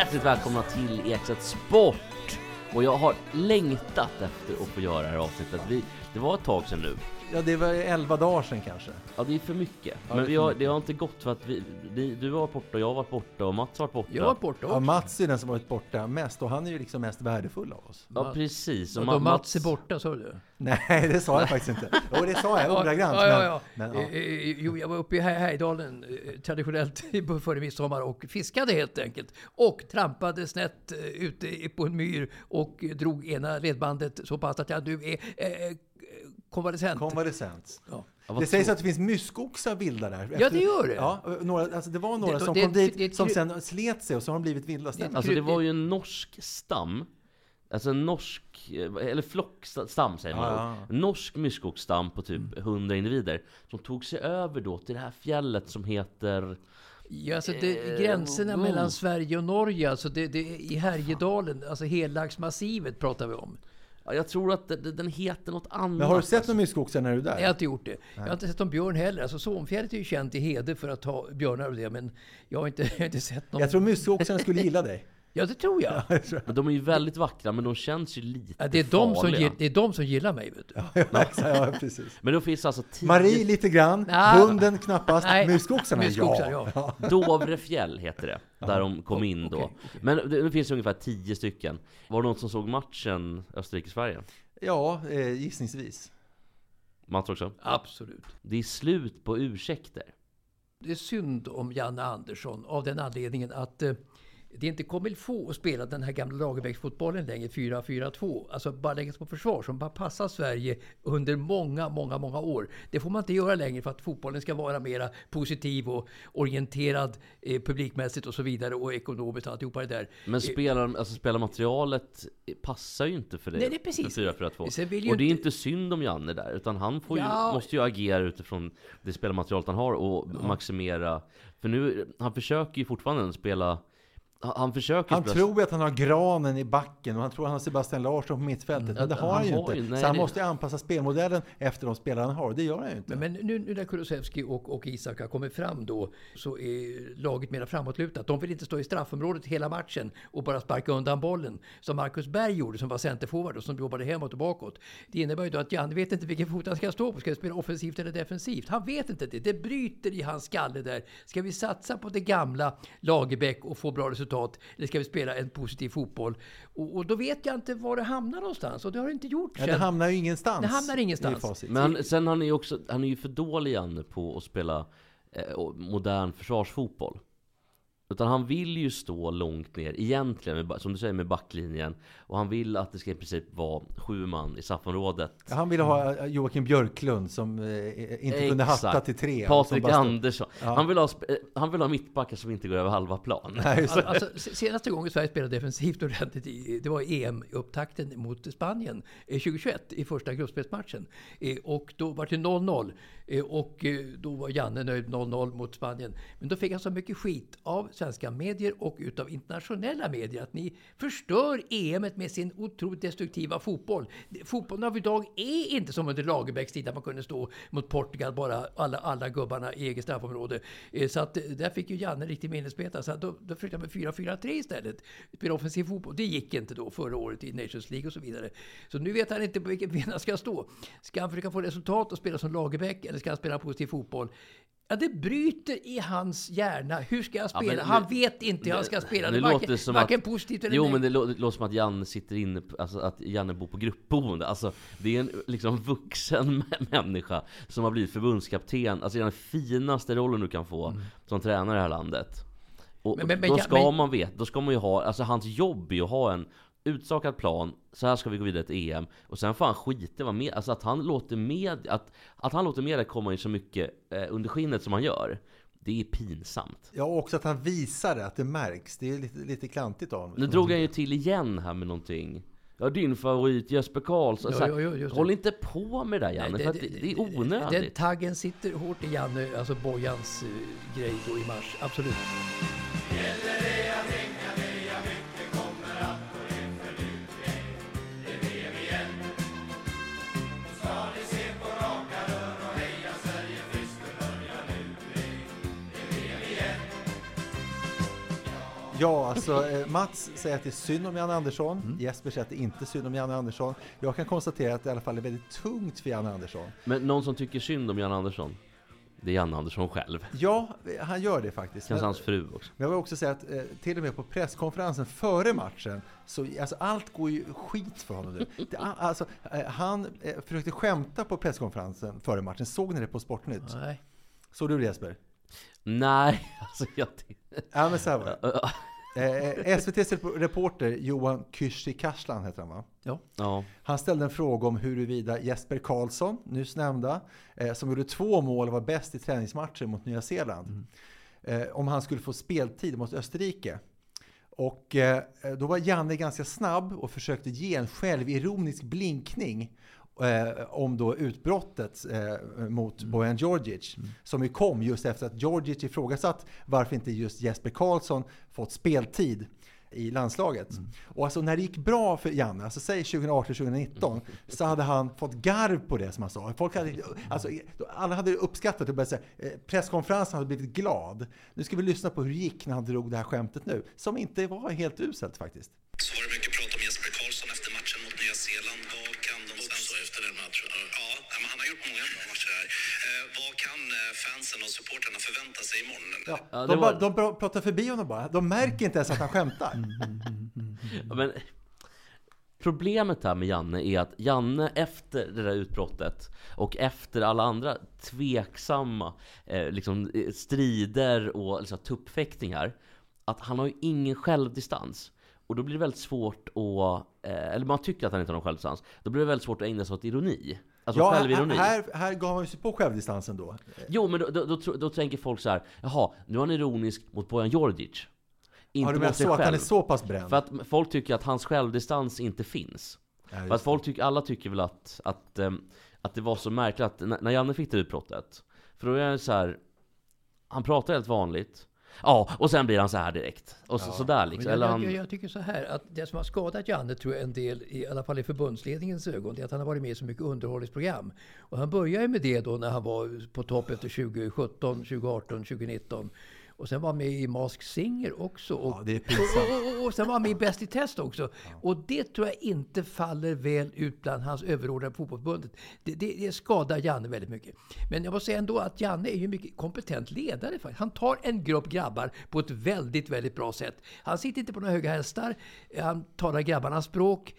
Hjärtligt välkomna till Ekstedt Sport! Och jag har längtat efter att få göra det här avsnittet. Vi, det var ett tag sedan nu. Ja, det var 11 dagar sedan kanske. Ja, det är för mycket. Ja, Men det är vi har, det har inte gått för att vi, vi, du har varit borta, jag har varit borta och Mats har varit borta. Jag har varit borta Ja, också. Mats är den som varit borta mest och han är ju liksom mest värdefull av oss. Ja, precis. Och Ma- då Mats är borta, sa du? Nej, det sa jag faktiskt inte. Jo, det sa jag ordagrant. Ja, ja, ja. Men, men, Eh, eh, Jo, jag var uppe i Här- Härjedalen eh, traditionellt före midsommar och fiskade helt enkelt. Och trampade snett eh, ute på en myr och drog ena ledbandet så pass att jag nu är eh, konvalescent. Konvalescent. Ja. Det sägs att det finns myskoxar vilda där. Ja, det gör det. Ja, några, alltså det var några Det- som det- kom dit det- det- som sen slet sig och så har de blivit vilda Det- stämmer. Alltså det var ju en norsk stam. Alltså en norsk, eh, eller flockstam säger man. En norsk myskoxstam på typ 100 individer. Som tog sig över då till det här fjället som heter... Ja, alltså det, Eh, gränserna mm. mellan Sverige och Norge, alltså det, det, i Härjedalen, alltså Hellaxmassivet pratar vi om. Ja, jag tror att den heter något annat. Men har du sett någon myskoxa när du är där? Jag har inte gjort det. Jag har inte sett någon björn heller. Alltså Sonfjället är ju känt i Hede för att ha björnar och det, men jag har inte, jag har inte sett någon. Jag tror myskoxarna skulle gilla dig. Ja, det tror jag. Men de är ju väldigt vackra, men de känns ju lite Ja, det, är de som, farliga. gill- det är de som gillar mig, vet du. Ja, exakt, ja, precis. Men då finns alltså tio... Marie lite grann, Nej. hunden knappast, Nej. myskoxarna Myskoxar, ja. ja. Dovrefjäll heter det, där de kom in då. okej, okej. Men det, det finns ungefär tio stycken. Var det någon som såg matchen Österrike-Sverige? Ja, eh, gissningsvis. Mats också? Absolut. Det är slut på ursäkter. Det är synd om Janne Andersson av den anledningen att eh, det är inte kommer få att spela den här gamla Lagerbäcksfotbollen längre, 4-4-2. Alltså bara lägga sig på försvar som bara passar Sverige under många, många, många år. Det får man inte göra längre för att fotbollen ska vara mera positiv och orienterad eh, publikmässigt och så vidare och ekonomiskt och alltihopa det där. Men spelar, alltså spelarmaterialet passar ju inte för det. Nej, det är precis. För 4-4-2. Sen vill ju Och det är inte- inte synd om Janne där, utan han får ju, Ja. måste ju agera utifrån det spelarmaterialet han har och maximera. För nu, han försöker ju fortfarande spela han- försöker Han tror att han har granen i backen och han tror att han har Sebastian Larsson på mittfältet. Men det har han, han ju har inte. ju- nej, så han det- måste ju anpassa spelmodellen efter de spelare han har. Det gör han ju inte. Men, men nu, nu när Kulusevski och, och Isak har kommit fram då så är laget mer framåtlutat. De vill inte stå i straffområdet hela matchen och bara sparka undan bollen. Som Marcus Berg gjorde som var centerforward och som jobbade hemåt och bakåt. Det innebär ju då att Janne vet inte vilken fot han ska stå på. Ska jag spela offensivt eller defensivt? Han vet inte det. Det bryter i hans skalle där. Ska vi satsa på det gamla Lagerbäck och få bra resultat? Eller ska vi spela en positiv fotboll? Och, och då vet jag inte var det hamnar någonstans. Och det har det inte gjort. Ja, det hamnar ju ingenstans. Det hamnar ingenstans. Men han, sen han är också, han är ju för dålig Janne på att spela eh, modern försvarsfotboll. Utan han vill ju stå långt ner, egentligen, med, som du säger, med backlinjen. Och han vill att det ska i princip vara sju man i straffområdet. Ja, Han ville ha eh, Joakim Björklund som eh, inte kunde hatta till tre. Patrik Andersson. Ja. Han, vill ha, eh, han vill ha mittbackar som inte går över halva plan. Nej. Alltså, se- senaste gången Sverige spelade defensivt ordentligt, i- det var i EM-upptakten mot Spanien eh, 2021 i första gruppspelsmatchen. Eh, Och då var det 0-0. Eh, och eh, då var Janne nöjd 0-0 mot Spanien. Men då fick han så mycket skit av svenska medier och utav internationella medier att ni förstör EM med sin otroligt destruktiva fotboll. Fotbollen av idag är inte som under Lagerbäcks tid, där man kunde stå mot Portugal, bara alla, alla gubbarna i eget straffområde. Eh, så att där fick ju Janne riktigt minnesbeta. Så att då, då försökte han med 4-4-3 istället. Spela offensiv fotboll. Det gick inte då förra året i Nations League och så vidare. Så nu vet han inte på vilket ben han ska stå. Ska han försöka få resultat och spela som Lagerbäck eller ska han spela positiv fotboll? Ja, det bryter i hans hjärna. Hur ska jag Ja, spela? men- han vet inte hur han ska spela. det varken, som varken att- positivt eller Jo nej. men det lå- det låter som att Janne sitter inne, på- alltså att Janne bor på gruppboende. Alltså det är en liksom vuxen människa som har blivit förbundskapten. Alltså det är den finaste rollen du kan få som tränare i det här landet. Och Men- men- men då ja, ska man veta, då ska man ju ha, alltså hans jobb är ju att ha en utstakad plan, så här ska vi gå vidare till EM. Och sen får han skita vad med, alltså att han låter med, att, att han låter media komma in så mycket eh, under skinnet som han gör. Det är pinsamt. Ja, och också att han visar det, att det märks. Det är lite, lite klantigt av honom. Nu drog han ju till igen här med någonting. Ja, din favorit Jesper Karlsson. Ja, ja, ja, det. håll inte på med det där Janne, Nej, för att det, det är Den onödigt. taggen sitter hårt i Janne, alltså Bojans eh, grej då i mars. Absolut. Ja, alltså eh, Mats säger att det är synd om Janne Andersson. Jesper säger att det inte är synd om Janne Andersson. Jag kan konstatera att det i alla fall är väldigt tungt för Janne Andersson. Men någon som tycker synd om Janne Andersson? Det är Janne Andersson själv. Ja, han gör det faktiskt. Kanske hans fru också. men jag vill också säga att eh, till och med på presskonferensen före matchen, så alltså, allt går ju skit för honom nu. Det, alltså, eh, han eh, försökte skämta på presskonferensen före matchen. Såg ni det på Sportnytt? Nej. Såg du det Jesper? Nej, alltså jag... Ja, men så här var det. Eh, SVTs rep- reporter Johan Kücükaslan heter han va? Ja. Ja. Han ställde en fråga om huruvida Jesper Karlsson, nyss nämnda, eh, som gjorde två mål och var bäst i träningsmatcher mot Nya Zeeland, eh, om han skulle få speltid mot Österrike. Och eh, då var Janne ganska snabb och försökte ge en självironisk blinkning eh, om då utbrottet eh, mot Bojan Djordjic. Som ju kom just efter att Djordjic ifrågasatt varför inte just Jesper Karlsson fått speltid i landslaget. Och alltså när det gick bra för Janne, alltså säg 2018-2019, så hade han fått garv på det som han sa. Folk hade, alltså, alla hade uppskattat det. säga, eh, Presskonferensen hade blivit glad. Nu ska vi lyssna på hur det gick när han drog det här skämtet nu, som inte var helt uselt faktiskt. Så var det mycket fansen och supporterna förvänta sig imorgon? Ja, de, var- bara, de pratar förbi honom bara. De märker inte ens att han skämtar. Ja, Men problemet här med Janne är att Janne efter det där utbrottet och efter alla andra tveksamma eh, liksom, eh, strider och liksom, tuppfäktningar att han har ju ingen självdistans. Och då blir det väldigt svårt att, eh, eller man tycker att han inte har någon självdistans, då blir det väldigt svårt att ägna sig åt ironi. Alltså Ja, självironi. här, här gav han ju sig på självdistansen då. Jo, men då, då, då, då tänker folk så här, jaha, nu är han ironisk mot Bojan Djordjic. Inte Har du menar mot sig så att han är själv. så pass bränd? För att folk tycker att hans självdistans inte finns. Ja, För att folk tycker, alla tycker väl att, att, ehm, att det var så märkligt att när, när Janne fick det utbrottet, för då är det så här, han pratar helt vanligt, ja, och sen blir han så här direkt. Och så, sådär Men liksom. jag, Eller han, jag, jag tycker så här att det som har skadat Janne tror jag en del, i alla fall i förbundsledningens ögon, det är att han har varit med i så mycket underhållningsprogram. Och han började med det då när han var på topp efter 2017, 2018, 2019. Och sen var med i Mask Singer också. Och, Ja, det är pinsamt. och, och, och sen var han med i Bäst i test också. Och det tror jag inte faller väl ut bland hans överordnade på fotbollsförbundet. Det, det, det skadar Janne väldigt mycket. Men jag måste säga ändå att Janne är ju en mycket kompetent ledare. Faktiskt. Han tar en grupp grabbar på ett väldigt, väldigt bra sätt. Han sitter inte på några höga hästar. Han talar grabbarnas språk.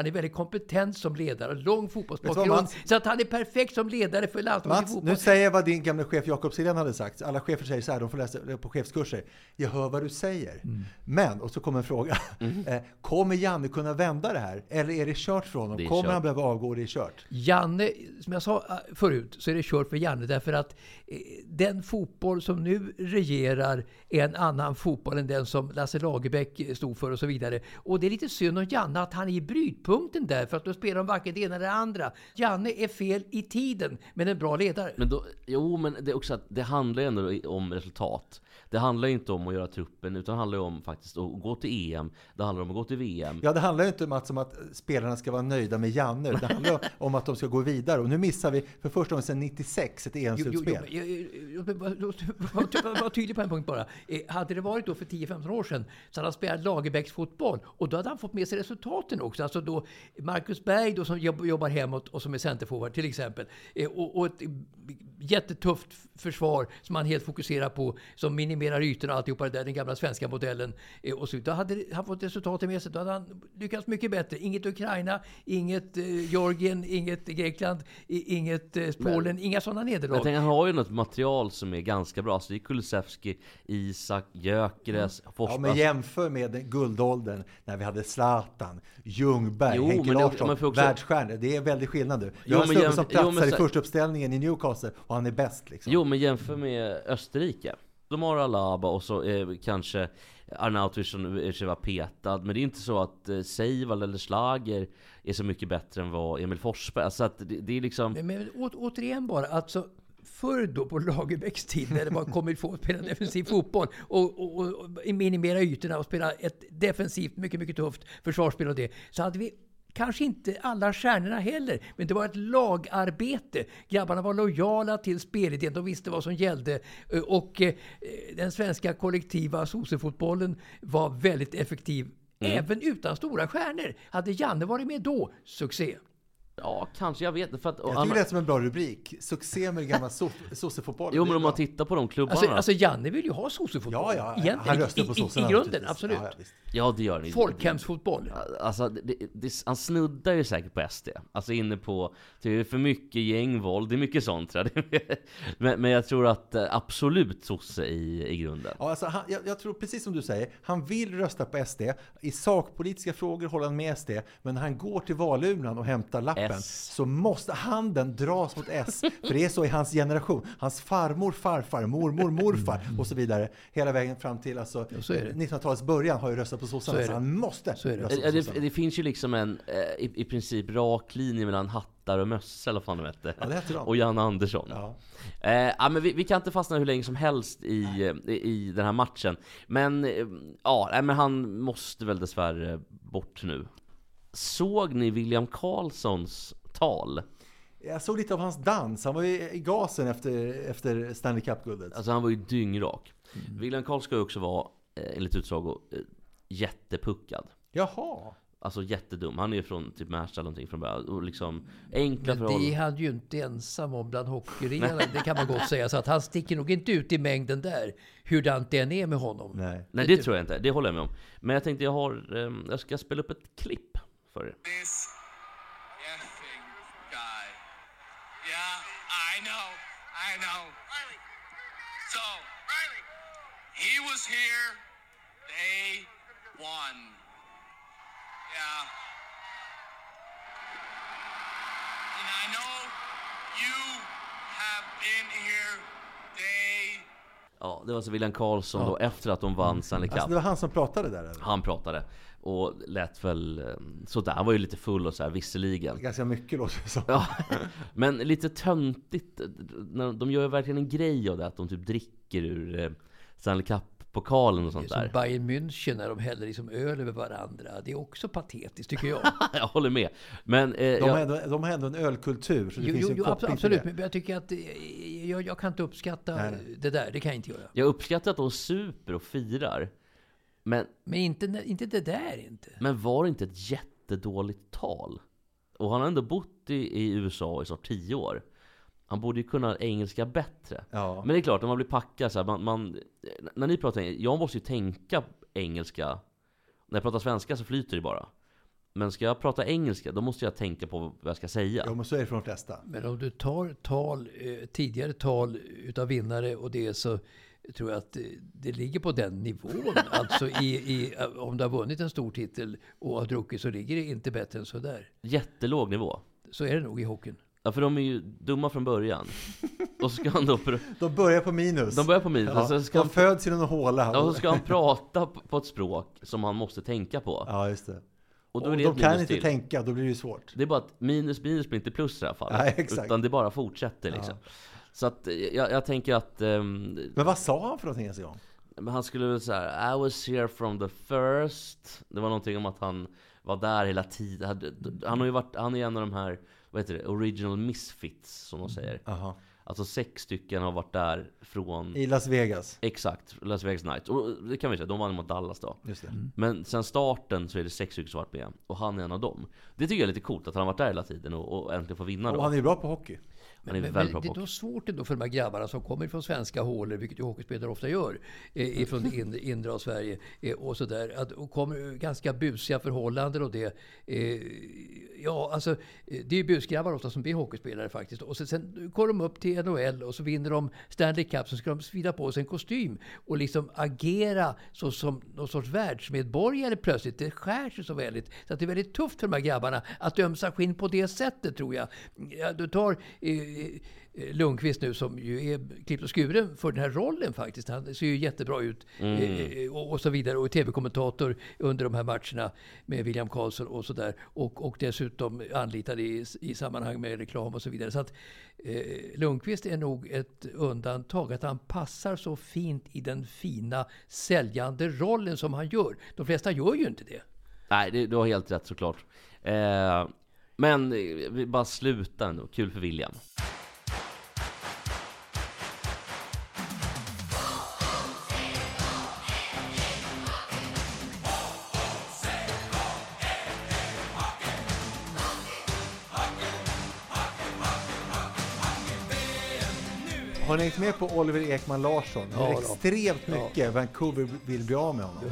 Han är väldigt kompetent som ledare, lång fotbollsbakgrund. Så att han är perfekt som ledare för landslaget i fotboll. nu säger jag vad din gamla chef Jakob Silén hade sagt. Alla chefer säger så här, de får läsa på chefskurser. Jag hör vad du säger. Mm. Men, och så kommer en fråga. Eh, kommer Janne kunna vända det här? Eller är det kört för honom? Kommer kört. han behöva avgå och det är kört? Janne, som jag sa eh, förut, så är det kört för Janne därför att eh, den fotboll som nu regerar är en annan fotboll än den som Lasse Lagerbäck eh, stod för och så vidare. Och det är lite synd om Janne att han är i brytpunkten där för att då spelar de varken det ena eller det andra. Janne är fel i tiden, men en bra ledare. men då, jo, men det är också att det handlar ju ändå om resultat. Det handlar ju inte om att göra truppen, utan det handlar ju om faktiskt att gå till EM. Det handlar om att gå till VM. Ja, det handlar ju inte Mats om att spelarna ska vara nöjda med Janne. Det handlar om att de ska gå vidare. Och nu missar vi för första gången sedan 96 ett EM-slutspel. eh, eh, vara tydlig på en punkt bara. Eh, Hade det varit då för 10-15 år sedan så hade han spelat Lagerbäcks fotboll och då hade han fått med sig resultaten också. Alltså då Marcus Berg då som jobb- jobbar hemåt och som är centerforward till exempel. Och, och ett jättetufft försvar som han helt fokuserar på, som minimerar ytorna och alltihopa det där, den gamla svenska modellen. Eh, och så, då hade han fått resultatet med sig. Då hade han lyckats mycket bättre. Inget Ukraina, inget eh, Georgien, inget Grekland, inget eh, Polen, inga sådana nederlag. Jag tänker, han har ju något material som är ganska bra. Så det är Kulusevski, Isak, Gyökeres, Ja, Forsberg. men jämför med den guldåldern när vi hade Zlatan, Ljungberg, Jo, Henke men det- Larsson, men för också- världsstjärnor. Det är väldigt skillnad nu. Jag har en men snubbe jäm- som jo, men platsar i första uppställningen i Newcastle och han är bäst. Liksom. Jo, men jämför med Österrike. De har Alaba och så eh, kanske Arnautovic som var petad. Men det är inte så att eh, Seival eller Schlager är så mycket bättre än vad Emil Forsberg Alltså att det, det är liksom... Men, men å, återigen bara, alltså förr då på Lagerbäcks tid när det var kommit få att spela defensiv fotboll och, och, och, och minimera ytorna och spela ett defensivt, mycket, mycket tufft försvarsspel och det, så hade vi Kanske inte alla stjärnorna heller, men det var ett lagarbete. Grabbarna var lojala till spelidén, de visste vad som gällde. Eh, Och eh, den svenska kollektiva sosefotbollen var väldigt effektiv, även utan stora stjärnor. Hade Janne varit med då, succé. Ja, kanske. Jag vet inte. Jag tycker det lät som en bra rubrik. Succé med gamla so- sossefotbollen. Jo, men om man tittar på de klubbarna. Alltså, alltså Janne vill ju ha sosefotboll. Ja, ja, Egentligen, han röstar på i, i, sossarna. I grunden, absolut. Ja, ja, ja, det gör ni. Folkhemsfotboll. Alltså, det, det, han snuddar ju säkert på SD. Alltså inne på, det är för mycket gängvåld, det är mycket sånt tror jag. men, men jag tror att eh, absolut sosse i, i grunden. Ja, alltså, han, jag, jag tror precis som du säger, han vill rösta på SD. I sakpolitiska frågor håller han med SD. Men när han går till valurnan och hämtar lappen S. så måste handen dras mot S. För det är så i hans generation. Hans farmor, farfar, mormor, morfar och så vidare. Hela vägen fram till alltså, så är det. 1900-talets början har ju röstat på sossarna. Så Så, han måste Så rösta på Ja, det, sossarna. det finns ju liksom en eh, i, i princip rak linje mellan hattar och mössa eller vad fan de hette. Ja, det hette. Och Jan Andersson. Ja. Eh, ja, men vi, vi kan inte fastna hur länge som helst i, i, i den här matchen. Men eh, ja, nej, men han måste väl dessvärre bort nu. Såg ni William Karlssons tal? Jag såg lite av hans dans. Han var ju i gasen efter, efter Stanley Cup-guldet. Alltså han var ju dyngrak. William Karl ska ju också vara, eh, enligt utsago, eh, jättepuckad. Jaha. Alltså jättedum. Han är ju från typ Märsta eller någonting från början. Och liksom enkla Men det är han ju inte ensam om bland hockeyrenarna. Det kan man gott säga. Så att han sticker nog inte ut i mängden där. Hurdant det än är med honom. Nej. Nej det tror jag inte, det håller jag med om. Men jag tänkte jag har, eh, jag ska spela upp ett klipp för er. This effing guy. Yeah, I know. I know. Riley. So, Riley. He was here day one. Yeah. And I know you have been here day Ja, det var alltså William Karlsson då efter att de vann Stanley Cup. Alltså det var han som pratade där eller? Han pratade och lät väl eh, sådär. Han var ju lite full och så här visserligen. Ganska mycket låter det som. Ja, men lite töntigt. När De gör ju verkligen en grej av det, att de typ dricker ur eh, Stanley Cup-pokalen och sånt Som där. Bayern München när de häller liksom öl över varandra. Det är också patetiskt tycker jag. Jag håller med. Men eh, De, har jag, ändå, de har ändå en ölkultur, så det Jo, finns jo, en jo, koppling absolut. det. Men jag tycker att eh, jag, jag kan inte uppskatta nej. det där. Det kan jag inte göra. jag uppskattar att de super och firar. Men, Men inte, inte det där inte. men var det inte ett jättedåligt tal? Och han har ändå bott i, i USA i snart tio år. Han borde ju kunna engelska bättre. Ja. Men det är klart, när man blir packad så här, man, man, När ni pratar engelska, jag måste ju tänka engelska. När jag pratar svenska så flyter det bara. Men ska jag prata engelska, då måste jag tänka på vad jag ska säga. Jo, men så är det för de flesta. Men om du tar tal, eh, tidigare tal utav vinnare och det så tror jag att det ligger på den nivån. Alltså i, i, eh, om du har vunnit en stor titel och har druckit så ligger det inte bättre än så där. Jättelåg nivå. Så är det nog i hockeyn. Ja, för de är ju dumma från början. Och så ska han då... pr- De börjar på minus. De börjar på minus, ja, och så ska de han, föds i någon håla. ja, och så ska han prata på ett språk som han måste tänka på. Ja, just det. Och Och, då är det de kan inte till. tänka, då blir det ju svårt. Det är bara att minus minus blir inte plus i det här fallet. Nej, exakt. Utan det bara fortsätter liksom. Så att eh, jag, jag tänker att... ehm, Men vad sa han för någonting ens en gång? Men han skulle väl säga I was here from the first Det var någonting om att han var där hela tiden Han har ju varit, han är en av de här Vad heter det? Original misfits som de säger Aha. Alltså sex stycken har varit där från I Las Vegas. Exakt, Las Vegas Knights Och det kan vi säga, de vann mot Dallas då Just det. Men sen starten så är det sex stycken som varit med Och han är en av dem Det tycker jag är lite coolt att han har varit där hela tiden och, och äntligen får vinna Och då han är ju bra på hockey. Han är Men, väldigt men bra det är då svårt ändå för de här grabbarna som kommer från svenska hålor, vilket ju hockeyspelare ofta gör, eh, ifrån det inre, inre av Sverige eh, och sådär. Att, och kommer ganska busiga förhållanden och det. Eh, ja, alltså eh, det är busgrabbar ofta som blir hockeyspelare faktiskt. Och sen, sen går de upp till NHL och så vinner de Stanley Cup, så ska de svida på sig en kostym och liksom agera så som någon sorts världsmedborgare plötsligt. Det skär sig så väldigt. Så att det är väldigt tufft för de här grabbarna att ömsa skinn på det sättet tror jag. Ja, du tar eh, Lundqvist nu som ju är klippt och skuren för den här rollen faktiskt. Han ser ju jättebra ut eh, och, och så vidare. Och tv-kommentator under de här matcherna med William Karlsson och sådär. Och, och dessutom anlitad i, i sammanhang med reklam och så vidare. Så att eh, Lundqvist är nog ett undantag. Att han passar så fint i den fina säljande rollen som han gör. De flesta gör ju inte det. Nej, det, du har helt rätt såklart. Eh, men eh, vi bara slutar ändå. Kul för William. Har ni hängt med på Oliver Ekman Larsson? Det är Ja, då. extremt mycket Vancouver vill bli av med honom.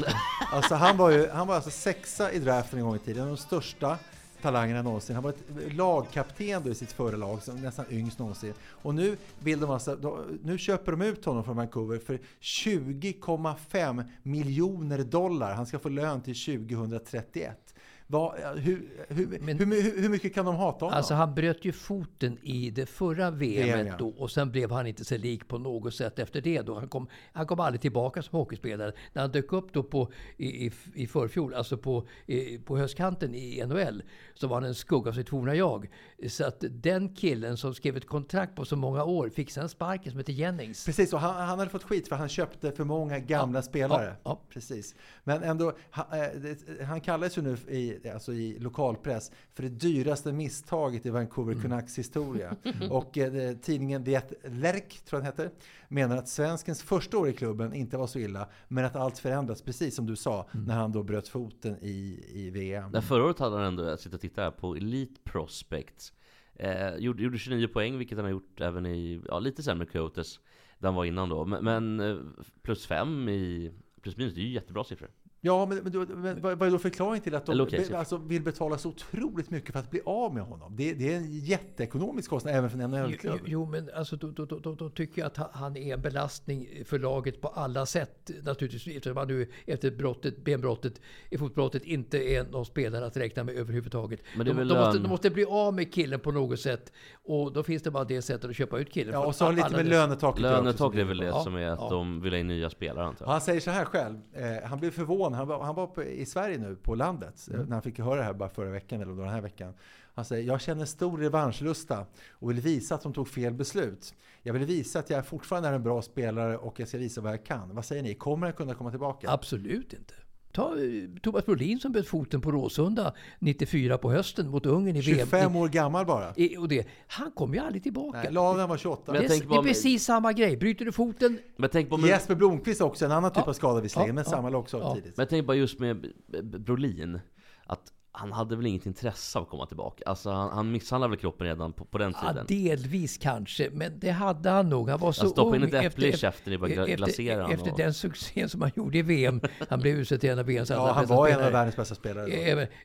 Alltså han var ju han var alltså sexa i draften en gång i tiden, en av de största talangerna någonsin. Han var ett lagkapten då i sitt förra lag, som nästan yngst någonsin. Och nu vill de alltså, då, nu köper de ut honom från Vancouver för 20,5 miljoner dollar. Han ska få lön till 2031. Vad, hur, hur, Men- hur, hur, mycket kan de hata honom? Alltså han bröt ju foten i det förra VM ja. då och sen blev han inte sig lik på något sätt efter det. Då. Han, kom, han kom aldrig tillbaka som hockeyspelare. När han dök upp då på, i, i, i förfjol, alltså på, i, på höstkanten i NHL, så var han en skugga av sitt forna jag. Så att den killen som skrev ett kontrakt på så många år fick sen sparken som heter Jennings. Precis, och han, han hade fått skit för han köpte för många gamla spelare. ja, ja. Precis. Men ändå, han, eh, han kallas ju nu i, alltså i lokalpress för det dyraste misstaget i Vancouver Mm. Canucks historia. Och eh, tidningen Det Lerk, tror jag den heter, menar att svenskens första år i klubben inte var så illa, men att allt förändrats, precis som du sa, Mm. när han då bröt foten i, i VM. Där förra året hade han ändå, jag sitter och tittar här på Elite Prospects eh, gjorde, gjorde 29 poäng, vilket han har gjort även i, ja lite sämre Coyotes Där han var innan då, men, men eh, plus 5 i, plus minus, det är ju jättebra siffror Ja, men, men, då- men vad är då förklaringen till att de be, alltså, vill betala så otroligt mycket för att bli av med honom? Det, det är en jätteekonomisk kostnad även för en Jo, NHL-klubb. jo, men alltså, då, då, då, då, tycker jag att ha- han är en belastning för laget på alla sätt. Naturligtvis eftersom han nu efter brottet, benbrottet, i fotbrottet inte är någon spelare att räkna med överhuvudtaget. Men de, de, måste, lön- de måste bli av med killen på något sätt. Och då finns det bara det sättet att köpa ut killen. Ja, och så har det lite med lönetaket att göra också, Lönetak som är väl det som är att ja. de vill ha in nya spelare antar jag han säger så här själv. Eh, han blev förvånad. Han var, han var på, i Sverige nu, på landet, Mm. eh, när han fick höra det här bara förra veckan eller den här veckan. Han säger, jag känner stor revanschlusta och vill visa att de tog fel beslut. Jag vill visa att jag fortfarande är en bra spelare och jag ska visa vad jag kan. Vad säger ni? Kommer han kunna komma tillbaka? Absolut inte. Ta eh, Thomas Brolin som bröt foten på Råsunda 94 på hösten mot Ungern i VM. 25 år gammal bara. I, och det, han kommer ju aldrig tillbaka. Nej, Laven var 28. Men det, det är precis samma grej. Bryter du foten, Men tänk på med, Jesper Blomqvist också, en annan typ Ja. av skada visserligen, Ja, men ja, samma lag också ja. tidigt. men jag tänker bara just med Brolin Att han hade väl inget intresse av att komma tillbaka Alltså han, han misshandlade väl kroppen redan på, på den Ja, tiden delvis kanske, men det hade han nog. Han var så Han stoppade in ung ett äpple i käften gla- efter, glasera han efter och- den succén som han gjorde i VM. Han blev utsedd till en av VMs allra Ja, han bästa var en spelare. av världens bästa spelare.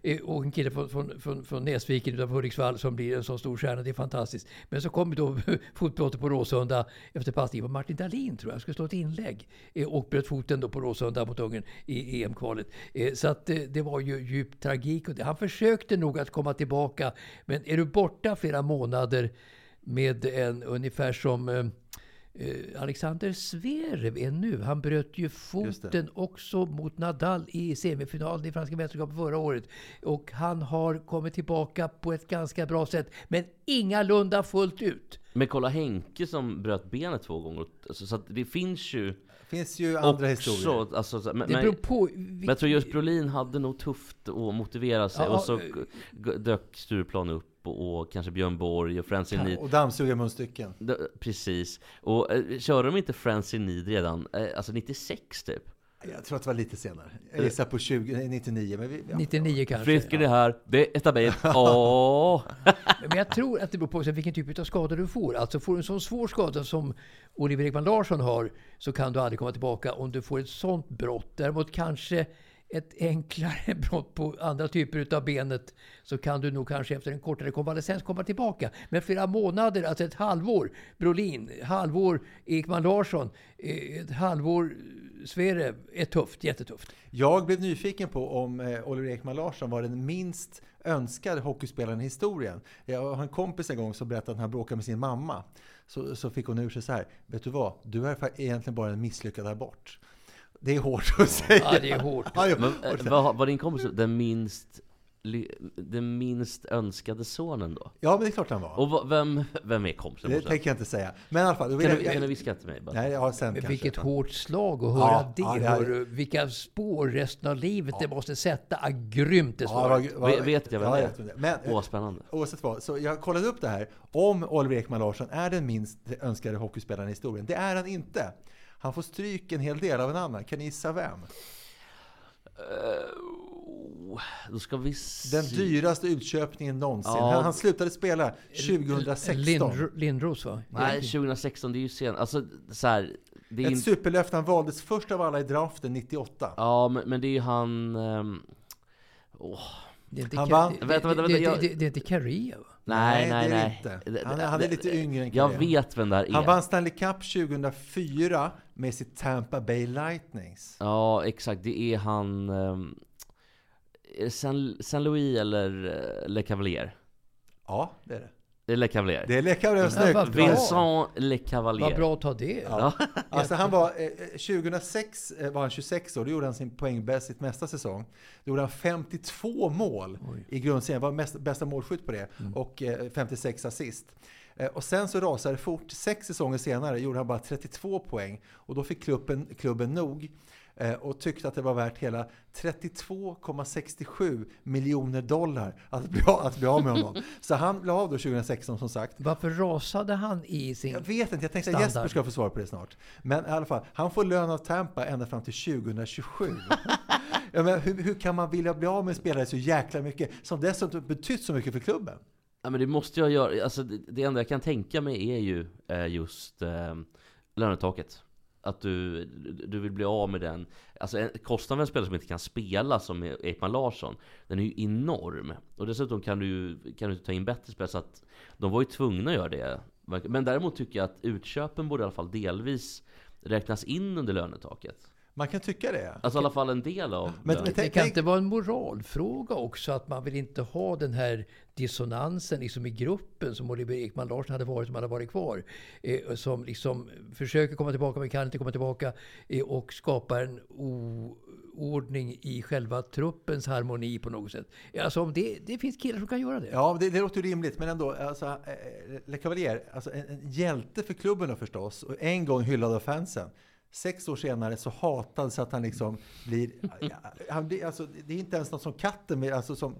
då. Eh, och en kille från, från, från, från Näsviken utanför Hudiksvall som blir en sån stor stjärna. Det är fantastiskt. Men så kom då fotbrottet på Råsunda efter passning. Var Martin Dahlin tror jag, skulle slå ett inlägg. Eh, Och bröt foten då på Råsunda mot Ungern i EM-kvalet. Eh, Så att det var ju djup tragik. Och det- Han försökte nog att komma tillbaka. Men är du borta flera månader med en ungefär som eh, eh, Alexander Zverev är nu. Han bröt ju foten också mot Nadal i semifinalen i Franska mästerskapet förra året. Och han har kommit tillbaka på ett ganska bra sätt. Men ingalunda fullt ut. Men kolla Henke som bröt benet två gånger alltså, Så att det finns ju finns ju andra också, historier. alltså, så- men, Det beror på... men jag tror just Brolin hade nog tufft att motivera sig Ja, Och så ja, g- dök Stureplan upp och, och kanske Björn Borg och Francis Need Och dammsuga munstycken. D- Precis. Och eh, körde de inte Francis Need redan, eh, alltså 96 typ? Jag tror att det var lite senare. Jag gissar på 20, 99. Men vi, ja. 99 kanske. Frisker det här, det är stabilt. Åh! Men jag tror att det beror på vilken typ av skada du får. Alltså får du en sån svår skada som Oliver Ekman Larsson har så kan du aldrig komma tillbaka om du får ett sånt brott. Däremot kanske ett enklare brott på andra typer av benet så kan du nog kanske efter en kortare konvalescens komma tillbaka. Men flera månader, alltså ett halvår Brolin, halvår Ekman Larsson, eh, ett halvår Sverre är tufft, jättetufft. Jag blev nyfiken på om eh, Oliver Ekman Larsson var den minst önskade hockeyspelaren i historien. Jag har en kompis en gång som berättade att han bråkade med sin mamma. Så, så fick hon ur sig så här. Vet du vad? Du är egentligen bara en misslyckad abort. Det är hårt att säga. Ja, det är hårt. Ja, ja. Men, eh, var, var din kompis den minst, den minst önskade sonen då? Ja, men det är klart han var. Och vem, vem är kompisen? Det tänker jag inte säga. Men i alla fall. Kan du, jag- kan du viska till mig? Bara? Nej, ja, sen Men kanske. vilket Men- hårt slag att höra Ja, det. ja, det hörru. Vilka spår resten av livet det måste sätta. Ah, grymt det Ja, svaret. vad- vad- Vet- vet jag vem ja, är? det är. Men, Åh, spännande. Oavsett vad, så jag kollade upp det här. Om Oliver Ekman Larsson är den minst önskade hockeyspelaren i historien. Det är han inte. Han får stryk en hel del av en annan. Kan ni gissa vem? Uh, då ska vi se. Den dyraste utköpningen någonsin. Ja. Han, han slutade spela 2016. Lindro, Lindros va? Nej, 2016, det är ju sent. Alltså, så här, det är Ett inte... superlöfte. Han valdes först av alla i draften 98. Ja, men, men det är ju han... ehm, åh. Det är inte, Han vann- det, Vänta, vänta, det, vänta, det, jag- det, det är inte va? Nej, Nej, nej, det är nej. det inte. Han är- han lite yngre än Jag Carrea. vet vem det här är. Han vann Stanley Cup 2004 med sitt Tampa Bay Lightnings. Ja, exakt. Det är han... Um, Saint, Saint Louis eller eh, Le Cavalier? Ja, det är det. Det är Le Cavalier. Det är och Ja, snyggt. bra. Vincent Le Cavalier. Vad bra att ta det. Ja. Alltså han var, eh, 2006 eh, var han 26 år, då gjorde han sin poängbäst, sitt mesta säsong. Då gjorde han 52 mål i grundserien, var mest, bästa målskytt på det. Och eh, 56 assist. Eh, och sen så rasade det fort. Sex säsonger senare gjorde han bara 32 poäng. Och då fick klubben, klubben nog. Eh, Och tyckte att det var värt hela 32,67 miljoner dollar att bli, av- att bli av med honom. Så han blev av då 2016 som sagt. Varför rasade han i sin... Jag vet inte, jag tänkte att Standard. Jesper ska få svar på det snart. Men i alla fall, han får lön av Tampa ända fram till 2027. ja, men hur, hur kan man vilja bli av med en spelare så jäkla mycket, som dessutom betytt så mycket för klubben? Ja, men det måste jag göra. Alltså, det, det enda jag kan tänka mig är ju eh, just eh, lönetaket. Att du, du vill bli av med den. Alltså en- kostnaden för en spelare som inte kan spela som Ekman Larsson, den är ju enorm. Och dessutom kan du kan du ta in bättre spelare, så att de var ju tvungna att göra det. Men däremot tycker jag att utköpen borde i alla fall delvis räknas in under lönetaket. Man kan tycka det. Alltså i alla fall en del av Men- men Det kan inte vara en moralfråga också att man vill inte ha den här dissonansen liksom i gruppen som Oliver Ekman Larsson hade varit om han hade varit kvar. Eh, som liksom försöker komma tillbaka men kan inte komma tillbaka eh, och skapar en oordning i själva truppens harmoni på något sätt. Alltså om det, det finns killar som kan göra det. Ja, det, det låter rimligt, men ändå. Alltså, eh, Le Cavalier, alltså en, en hjälte för klubben då förstås, och en gång hyllad av fansen. Sex år senare så hatad så att han liksom blir... Han blir alltså, det är inte ens något som katten, alltså som...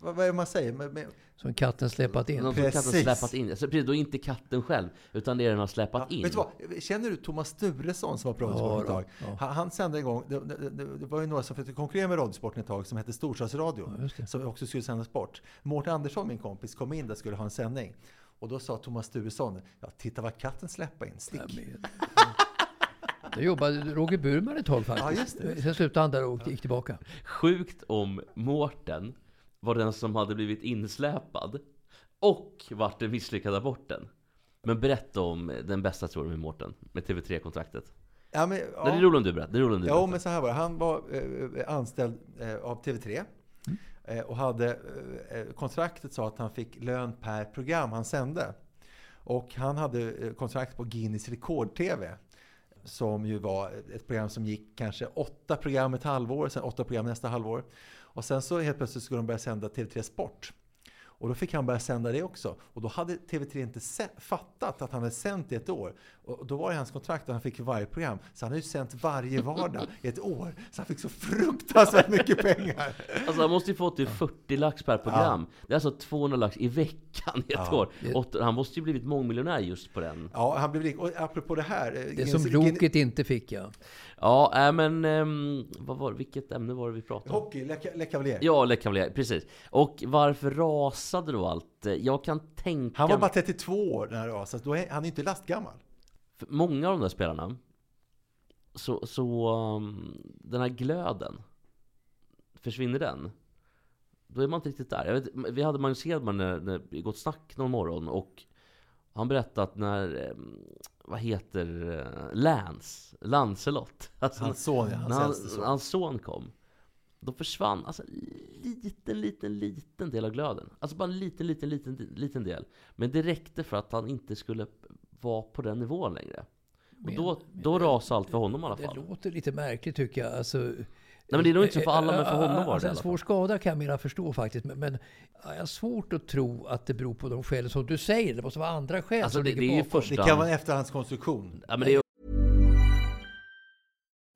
Vad, vad är det man säger? Med, med, Som katten släpat in. Någon som katten Precis. släpat in. Alltså, precis, då är inte katten själv, utan det är den har släpat Ja, in. vet du vad? Känner du Thomas Sturesson som var på Radiosporten Ja, ett tag? ja. Han, han sände en gång, det, det, det, det var ju några som försökte konkurrera med Radiosporten ett tag som hette Storstadsradion. som också skulle sända sport. Mårten Andersson, min kompis, kom in där och skulle ha en sändning. Och då sa Thomas Sturesson, ja titta vad katten släpper in, stick. Det jobbade Roger Burman ett tag faktiskt. Ja, just det. Sen slutade han där och gick tillbaka. Sjukt om Mårten var den som hade blivit insläpad och vart den misslyckade aborten. Men berätta om den bästa storyn med Mårten, med TV3-kontraktet. Ja, men, Det är ja. roligt om du berättar. Det är roligt om du Ja, berättar. men så här var det. Han var eh, anställd eh, av TV3. Eh, och hade eh, kontraktet sa att han fick lön per program han sände. Och han hade eh, kontrakt på Guinness rekord-TV. Som ju var ett program som gick kanske åtta program ett halvår, sen åtta program nästa halvår. Och sen så helt plötsligt skulle de börja sända TV3 Sport. Och då fick han börja sända det också. Och då hade TV3 inte fattat att han hade sänt i ett år. Och då var det hans kontrakt att han fick varje program. Så han har ju sänt varje vardag i ett år. Så han fick så fruktansvärt mycket pengar. Alltså han måste ju fått typ 40 lax per program. Det är alltså 200 lax i veckan i ett Ja. år. Och han måste ju blivit mångmiljonär just på den. Ja, han blev rik. Och apropå det här. eh, Det som Loket inte fick, ja. Ja, äh, men ehm, vad var, vilket ämne var det vi pratade om? Hockey, Le, Le Cavalier. Ja, Le Cavalier, precis. Och varför rasade då allt? Jag kan tänka Han var bara 32 år när rasade. Då är han är inte lastgammal. för många av de där spelarna, så, så um, den här glöden, försvinner den? Då är man inte riktigt där. Vet, vi hade Magnus Hedman när, när vi gått snack någon morgon och han berättade att när, em, vad heter eh, Lance, Lancelot, alltså, Hans son, ja. Hans han, äldste son. hans son kom, då försvann alltså liten, liten, liten del av glöden. Alltså bara en liten, liten, liten, liten del. Men det räckte för att han inte skulle vara på den nivån längre. Och då, då rasade allt för honom i alla Det fall. låter lite märkligt tycker jag. Alltså, Nej men det är nog inte så för alla, men för honom var det alltså, En svår skada kan jag mera förstå faktiskt. Men, men jag har svårt att tro att det beror på de skäl som du säger. Det måste vara andra skäl Alltså som det, ligger det är ju bakom. första... Det kan vara en efterhandskonstruktion. Ja, men det är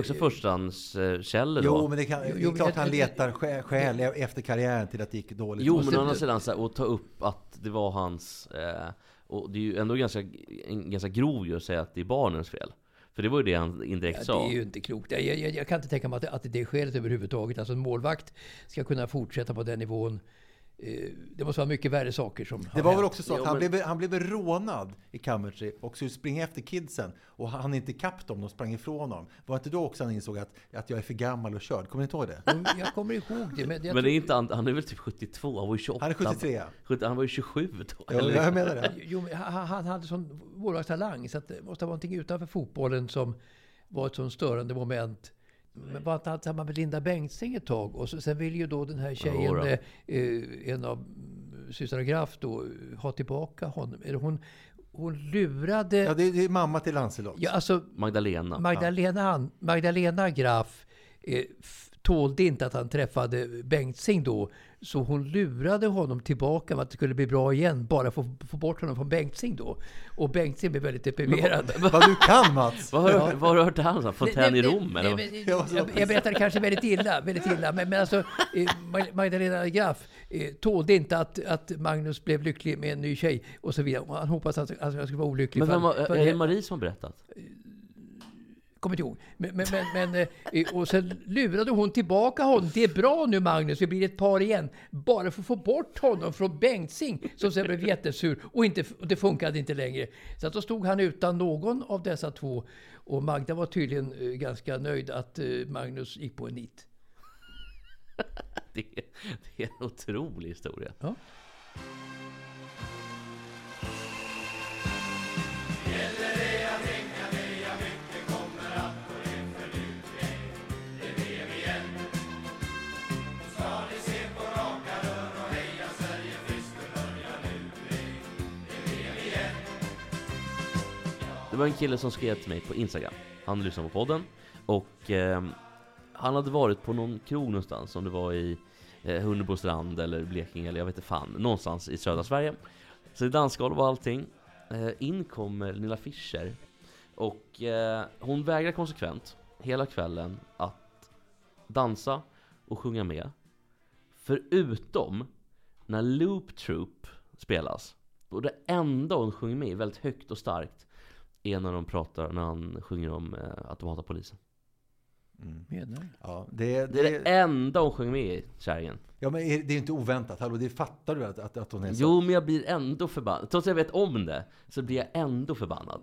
Också förstahandskällor då. Jo, men det, kan, det är klart han letar skä- skäl efter karriären till att det gick dåligt. Jo, men å andra sidan så här, att ta upp att det var hans... Eh, och det är ju ändå ganska, en, ganska grov ju att säga att det är barnens fel. För det var ju det han indirekt Ja, sa. det är ju inte klokt. Jag, jag, jag kan inte tänka mig att, det- att det är skälet överhuvudtaget. Alltså en målvakt ska kunna fortsätta på den nivån. Eh, Det måste vara mycket värre saker som Det var väl också så att Jo, han, men- blev, han blev rånad i Coventry och skulle springa efter kidsen och han inte ikapp dem, de sprang ifrån honom. Var inte då också han insåg att, att jag är för gammal och körd? Kommer ni inte ihåg det? Jo, Jag kommer ihåg det. Men, jag Men det är inte, han, han är väl typ 72, han var ju 28. Han är 73. 70 Han var ju 27 då. Ja, eller? jag menar det. Jo, men han, han hade sån målvaktstalang så att det måste vara någonting utanför fotbollen som var ett sånt störande moment. Men var inte han tillsammans med Linda Bengtzing ett tag? Och så, sen vill ju då den här tjejen, då. eh, en av systrarna Graff då, ha tillbaka honom. Eller hon, hon lurade... Ja, det, det är mamma till Lancelot. Ja, alltså Magdalena. Magdalena, Magdalena Graff eh, tålde inte att han träffade Bengtzing då. Så hon lurade honom tillbaka med att det skulle bli bra igen. Bara för att få bort honom från Bengtzing då. Och Bengtzing blev väldigt deprimerad. Vad du kan Mats! Vad har, vad har du hört det här? Fontän i Rom? eller? nej, Ja, men Jag, jag berättade kanske väldigt illa, väldigt illa. Men, men alltså, eh, Mag- Magdalena Graff eh, tålde inte att, att Magnus blev lycklig med en ny tjej och så vidare. Han hoppades att, han skulle vara olycklig. Men vem var, han- för är det han- Marie som har berättat? Kommer inte ihåg. Men, men, men, men, eh, och sen lurade hon tillbaka honom. Det är bra nu Magnus, vi blir ett par igen. Bara för att få bort honom från Bengtzing som sen blev jättesur och, inte, och det funkade inte längre. Så att då stod han utan någon av dessa två. Och Magda var tydligen eh, ganska nöjd att eh, Magnus gick på en nit. Det, är- det är en otrolig historia. Ja. Det var en kille som skrev till mig på Instagram. Han lyssnade på podden. Och eh, han hade varit på någon krog någonstans. Om det var i eh, Hunnebostrand eller Blekinge eller jag vet inte fan. Någonstans i södra Sverige. Så det är dansgolv och allting. Eh, in kommer Nilla Fischer. Och eh, hon vägrar konsekvent hela kvällen att dansa och sjunga med. Förutom när Loop Troop spelas. Och det enda hon sjunger med väldigt högt och starkt är när de pratar, när han sjunger om eh, att de hatar polisen. Menar du? Ja, det, Det är det enda hon sjunger med i, kärringen. ja, men det är inte oväntat. Hallå, det fattar du att, att, att hon är så? Jo, men jag blir ändå förbannad. Trots att jag vet om det, så blir jag ändå förbannad.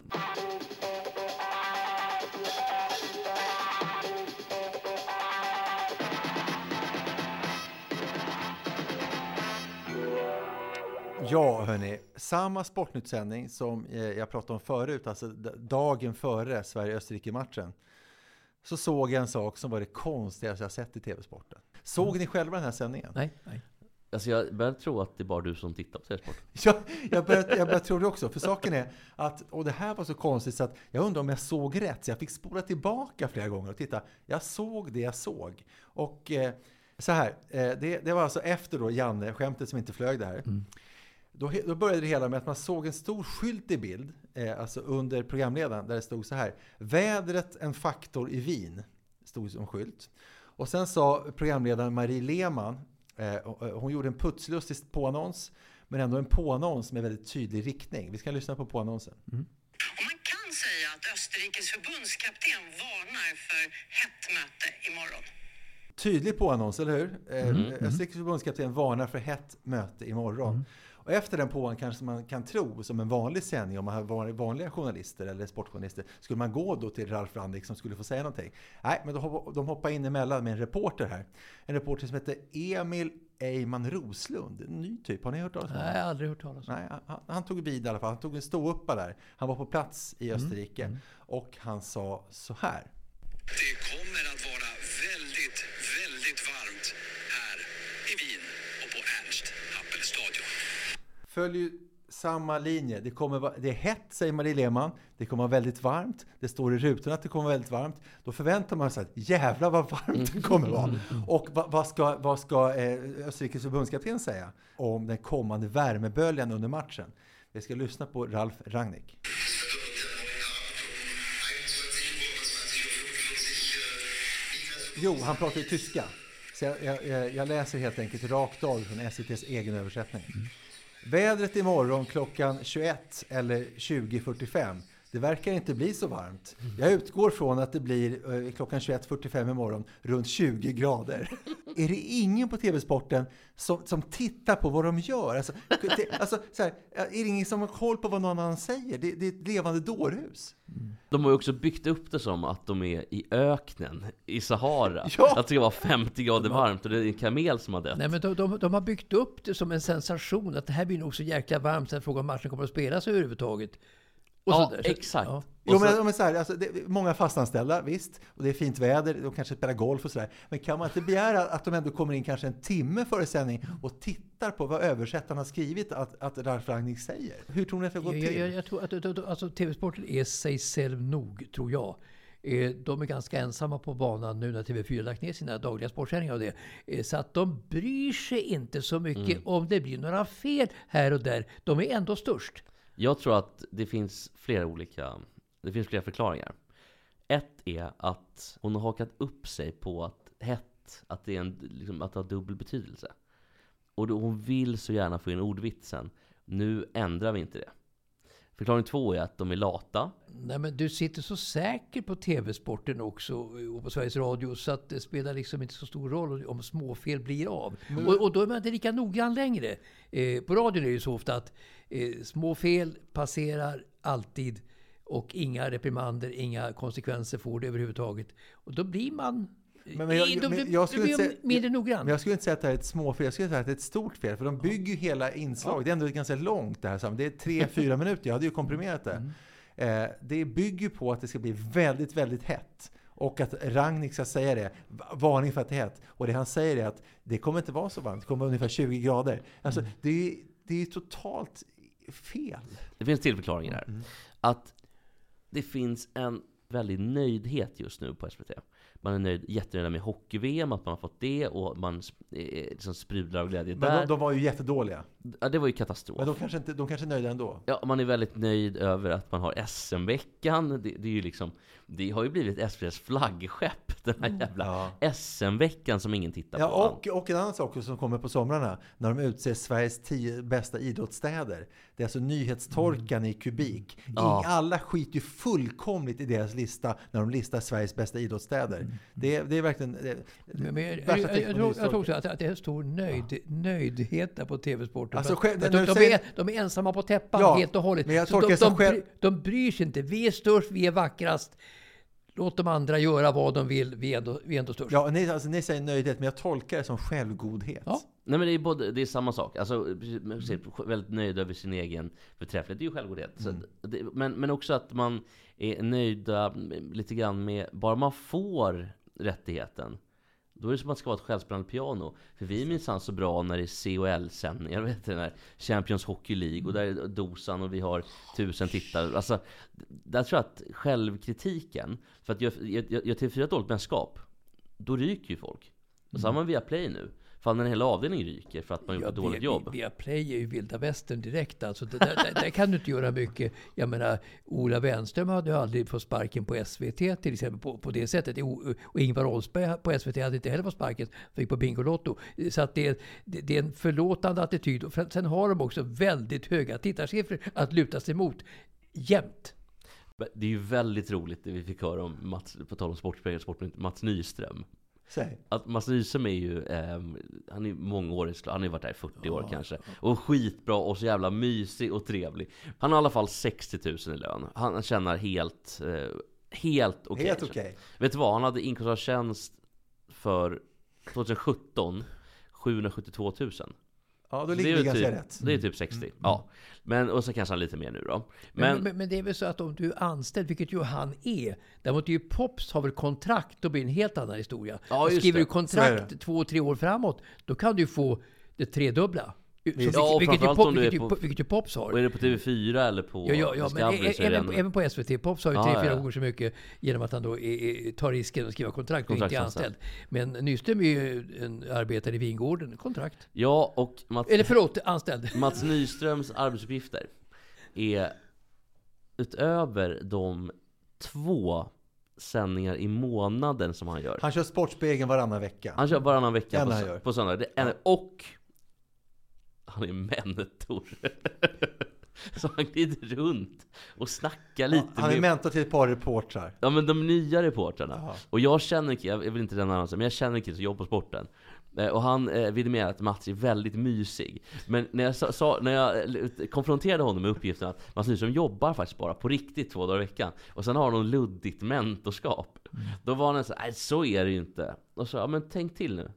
Ja, hörni. Samma Sportnytt-sändning som eh, jag pratade om förut, alltså dagen före Sverige-Österrike-matchen, så såg jag en sak som var det konstigaste jag sett i TV-sporten. Såg ni själva den här sändningen? Nej, nej. Alltså jag börjar tro att det är bara du som tittar på C-sport. Ja, jag började, jag tro det också. För saken är att, och det här var så konstigt så att jag undrar om jag såg rätt. Så jag fick spola tillbaka flera gånger och titta. Jag såg det jag såg. Och eh, så här, eh, det, det var alltså efter då Janne, skämtet som inte flög där. Då, då började det hela med att man såg en stor skylt i bild, eh, alltså under programledaren, där det stod så här. Vädret en faktor i Wien, stod som skylt. Och sen sa programledaren Marie Lehmann, eh, och hon gjorde en putslustig påannons, men ändå en påannons med väldigt tydlig riktning. Vi ska lyssna på påannonsen. Och man kan säga att Österrikes förbundskapten varnar för hett möte imorgon. Tydlig påannons, eller hur? Eh, Österrikes förbundskapten varnar för hett möte imorgon. Och efter den påan kanske man kan tro, som en vanlig sändning, om man har varit vanliga journalister eller sportjournalister, skulle man gå då till Ralf Randik som skulle få säga någonting? Nej, men de hopp- de hoppar in emellan med en reporter här. En reporter som heter Emil Eyman Roslund, en ny typ. Har ni hört talas om Nej, honom? jag har aldrig hört talas om. Nej, han, han tog vid i alla fall. Han tog en ståuppa där. Han var på plats i Österrike. Och han sa så här. Det kommer att vara väldigt, väldigt varmt här i Wien och på Ernst Happel stadion följer samma linje. Det, kommer det är hett, säger Marie Lehmann. Det kommer vara väldigt varmt. Det står i rutorna att det kommer vara väldigt varmt. Då förväntar man sig att jävlar vad varmt det kommer vara. Och vad, vad ska, vad ska eh, Österrikes förbundskapten säga om den kommande värmeböljan under matchen? Vi ska lyssna på Ralf Rangnick. Jo, han pratar ju tyska. Så jag, jag, jag- jag läser helt enkelt rakt av från SVTs egen översättning. Vädret imorgon klockan 21 eller 20.45. Det verkar inte bli så varmt. Jag utgår från att det blir eh, klockan 21.45 imorgon runt 20 grader. Är det ingen på TV-sporten som, som tittar på vad de gör? Alltså, det, alltså, så här, är det ingen som har koll på vad någon annan säger? Det, det är ett levande dårhus. De har ju också byggt upp det som att de är i öknen, i Sahara. Ja. Att det ska vara 50 grader varmt och det är en kamel som har dött. Nej, men de, de, de har byggt upp det som en sensation att det här blir nog så jäkla varmt så att frågan om matchen kommer att spelas överhuvudtaget. Och Ja. Så- exakt. ja. Jo, men, men så här, alltså, det, många fastanställda, visst. Och det är fint väder, de kanske spelar golf och sådär. Men kan man inte begära att de ändå kommer in kanske en timme före sändning och tittar på vad översättaren har skrivit att, att Ralf Rangnick säger? Hur tror ni att det har gått Jag, till? jag, jag tror att alltså, TV-sporten är sig själv nog, tror jag. Eh, De är ganska ensamma på banan nu när TV4 lagt ner sina dagliga sportsändningar det. Eh, Så att de bryr sig inte så mycket om det blir några fel här och där. De är ändå störst. Jag tror att det finns flera olika, det finns flera förklaringar. Ett är att hon har hakat upp sig på att hett, att det, är en, liksom, att det har dubbel betydelse. Och då hon vill så gärna få in ordvitsen. Nu ändrar vi inte det. Förklaring två är att de är lata. Nej, men du sitter så säker på TV-sporten också och på Sveriges Radio så att det spelar liksom inte så stor roll om småfel blir av. Och, och då är man inte lika noggrann längre. Eh, på radion är det ju så ofta att eh, små fel passerar alltid och inga reprimander, inga konsekvenser får det överhuvudtaget. Och då blir man Men- men jag- då, men jag skulle blir man säga- mindre noggrann. Men jag skulle inte säga att det här är ett småfel, jag skulle säga att det är ett stort fel. För de bygger ju hela inslag. Det är ändå ganska långt det här. Det är tre, fyra minuter. Jag hade ju komprimerat det. Eh, det bygger på att det ska bli väldigt, väldigt hett. Och att Ragnik ska säga det. Va- Varning för att det är hett. Och det han säger är att det kommer inte vara så varmt. Det kommer vara ungefär 20 grader. Alltså, det, är, det är totalt fel. Det finns till förklaringar här. Att det finns en väldig nöjdhet just nu på SVT. Man är nöjd, jättenöjd med hockey-VM, att man har fått det och man eh, liksom sprudlar av glädje Men där. de, de var ju jättedåliga. Ja, det var ju katastrof. Men de kanske, inte, de kanske är nöjda ändå. Ja, man är väldigt nöjd över att man har SM-veckan. Det, det är ju liksom, det har ju blivit SVTs flaggskepp, den här jävla SM-veckan som ingen tittar på. Ja, och, och en annan sak som kommer på somrarna, när de utser Sveriges tio bästa idrottsstäder. Det är alltså nyhetstorkan i kubik. Ja. I, alla skiter ju fullkomligt i deras lista när de listar Sveriges bästa idrottsstäder. Det, är- det är verkligen... Det, Men, men, jag, värsta jag, jag, på tror, jag tror också att, att det är en stor nöjd, nöjdhet där på TV-sporten. Alltså, själv- när de, de, säger- är, de är ensamma på täppan Ja, helt och hållet. men jag Så tolkar de, de, själv- de bryr sig inte. Vi är störst, vi är vackrast. Låt de andra göra vad de vill. Vi är ändå, vi är ändå störst. ja, ni, alltså, ni säger nöjdhet, men jag tolkar det som självgodhet. Ja. Nej men det är, både, det är samma sak. Alltså, precis, man ser väldigt nöjd över sin egen förträfflighet. Det är ju självgodhet. Så Mm. det, men, men också att man är nöjda lite grann med, bara man får rättigheten. Då är det som att det ska vara ett självspelande piano. För vi är minsann så bra när det är CHL-sändningar, vet du, Champions Hockey League. Och där är Dosan och vi har tusen tittare. Alltså, där tror jag att självkritiken, för att gör, gör, gör TV4 ett dåligt mästerskap, då ryker ju folk. Och så har man via Play nu. När en hel avdelning ryker för att man gjort ett dåligt via- jobb. Via Play är ju vilda västern direkt. Alltså, det, där, där, där kan du inte göra mycket. Jag menar, Ola Wenström hade ju aldrig fått sparken på SVT till exempel på, på det sättet. Och Ingvar Oldsberg på SVT hade inte heller fått sparken, för gick på Bingolotto. Så att det, är- det, det är en förlåtande attityd. Och sen har de också väldigt höga tittarsiffror att luta sig mot jämt. Det är ju väldigt roligt det vi fick höra om Mats, på tal om sportspelare, Mats Nyström. Säg. Att Mats Nyström är ju, ehm, han är mångårig, han har ju varit där i 40 år kanske. Och skitbra och så jävla mysig och trevlig. Han har i alla fall 60 000 i lön. Han tjänar helt, eh, helt okej. Helt okej. Vet du vad? Han hade inkomst av tjänst för 2017 772 000. Ja, då ligger det är vi ganska typ, rätt. Det är typ 60. Ja. Men, och så kanske han lite mer nu då. Men, Men, men, men det är väl så att om du är anställd, vilket ju han är. Däremot är ju Pops har väl kontrakt, då blir det en helt annan historia. Ja, Skriver det. du kontrakt två, tre år framåt, då kan du få det tredubbla. Vilket, Ja, vilket, Pop, vilket, ju, på- vilket ju Pops har. och är det på TV4 eller på Ja, ja, ja Discovery så är även, ännu- även på SVT. Pops har ju tre, ja, fyra ja. gånger så mycket genom att han då är, tar risken att skriva kontrakt och inte är anställd. Men Nyström är ju en arbetare i Vingården, kontrakt. Ja, och Mats, Eller förlåt, anställd. Mats Nyströms arbetsuppgifter är utöver de två sändningar i månaden som han gör. Han kör Sportspegeln varannan vecka. Han kör varannan vecka på, på söndag. Det är, och han är mentor. Så han glider runt och snackar lite Han är med mentor till ett par reportrar. Ja men de nya reportrarna. Jaha. Och jag känner jag vill inte nämna namnet, men jag känner en kille som jobbar på sporten. Eh, Och han eh, vidimerar att Mats är väldigt mysig. Men när jag, sa, sa, när jag eh, konfronterade honom med uppgiften att Mats Nyström jobbar faktiskt bara på riktigt två dagar i veckan. Och sen har han luddigt mentorskap. Då var han så nej så är det ju inte. Och så, ja men tänk till nu.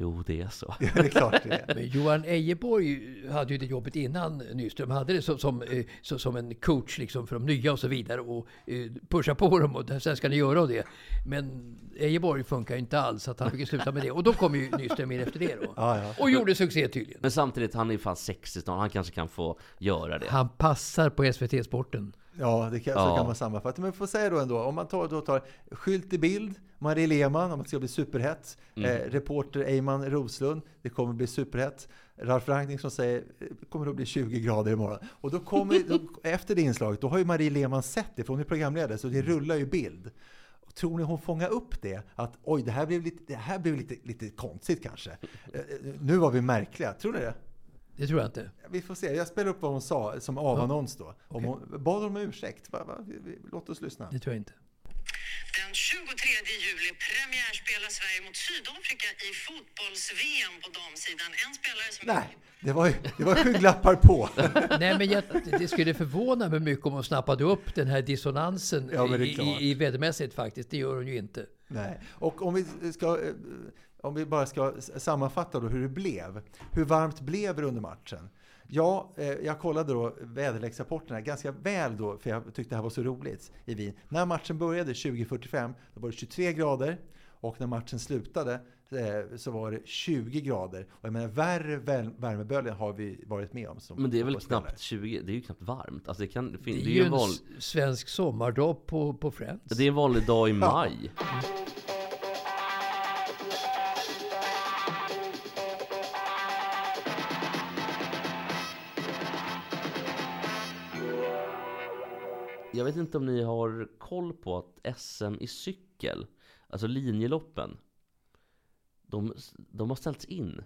Jo det är så. Ja, det är klart det är. Men Johan Ejeborg hade ju det jobbet innan Nyström hade det som, som, eh, som en coach liksom för de nya och så vidare och eh, pusha på dem och sen ska ni göra det. Men Ejeborg funkar ju inte alls så att han fick sluta med det. Och då kom ju Nyström in efter det då. Ja, ja. Och gjorde succé tydligen. Men samtidigt, han är ju fan 60 snart, han kanske kan få göra det. Han passar på SVT-sporten. Ja, det kan, så Ja. kan man sammanfatta. Men får säga då ändå, om man tar, då tar skylt i bild, Marie Lehmann, om det ska bli superhett. Mm. Eh, reporter Eyman Roslund, det kommer bli superhett. Ralf Rangnick som säger, det kommer att bli 20 grader imorgon. Och då kommer, då, efter det inslaget, då har ju Marie Lehmann sett det, för hon är programledare, så det rullar ju bild. Tror ni hon fångar upp det? Att oj, det här blev lite, det här blev lite, lite konstigt kanske. Eh, eh, nu var vi märkliga, tror ni det? Det tror jag inte. Vi får se. Jag spelar upp vad hon sa som avannons då. Om hon, bad hon om ursäkt? Va, va? Låt oss lyssna. Det tror jag inte. Den 23 juli premiärspelar Sverige mot Sydafrika i fotbolls-VM på damsidan. En spelare som... Nej, det var, ju- det var skygglappar på. Nej, men jag, det skulle förvåna mig mycket om hon snappade upp den här dissonansen Ja, i, i, i vädermässigt faktiskt. Det gör hon ju inte. Nej. Och om vi, ska, eh, om vi bara ska sammanfatta då hur det blev. Hur varmt blev det under matchen? Ja, eh, jag kollade då väderleksrapporterna ganska väl då, för jag tyckte det här var så roligt i Wien. När matchen började 20.45, då var det 23 grader. Och när matchen slutade eh, så var det 20 grader. Och jag menar, värre värmeböljan har vi varit med om som Men det är väl knappt 20, det är ju knappt varmt. Alltså det, kan, det, Det är det är ju en en vanlig, svensk sommardag på, på Friends. det är en vanlig dag i maj. Jag vet inte om ni har koll på att SM i cykel, alltså linjeloppen, de, de har ställts in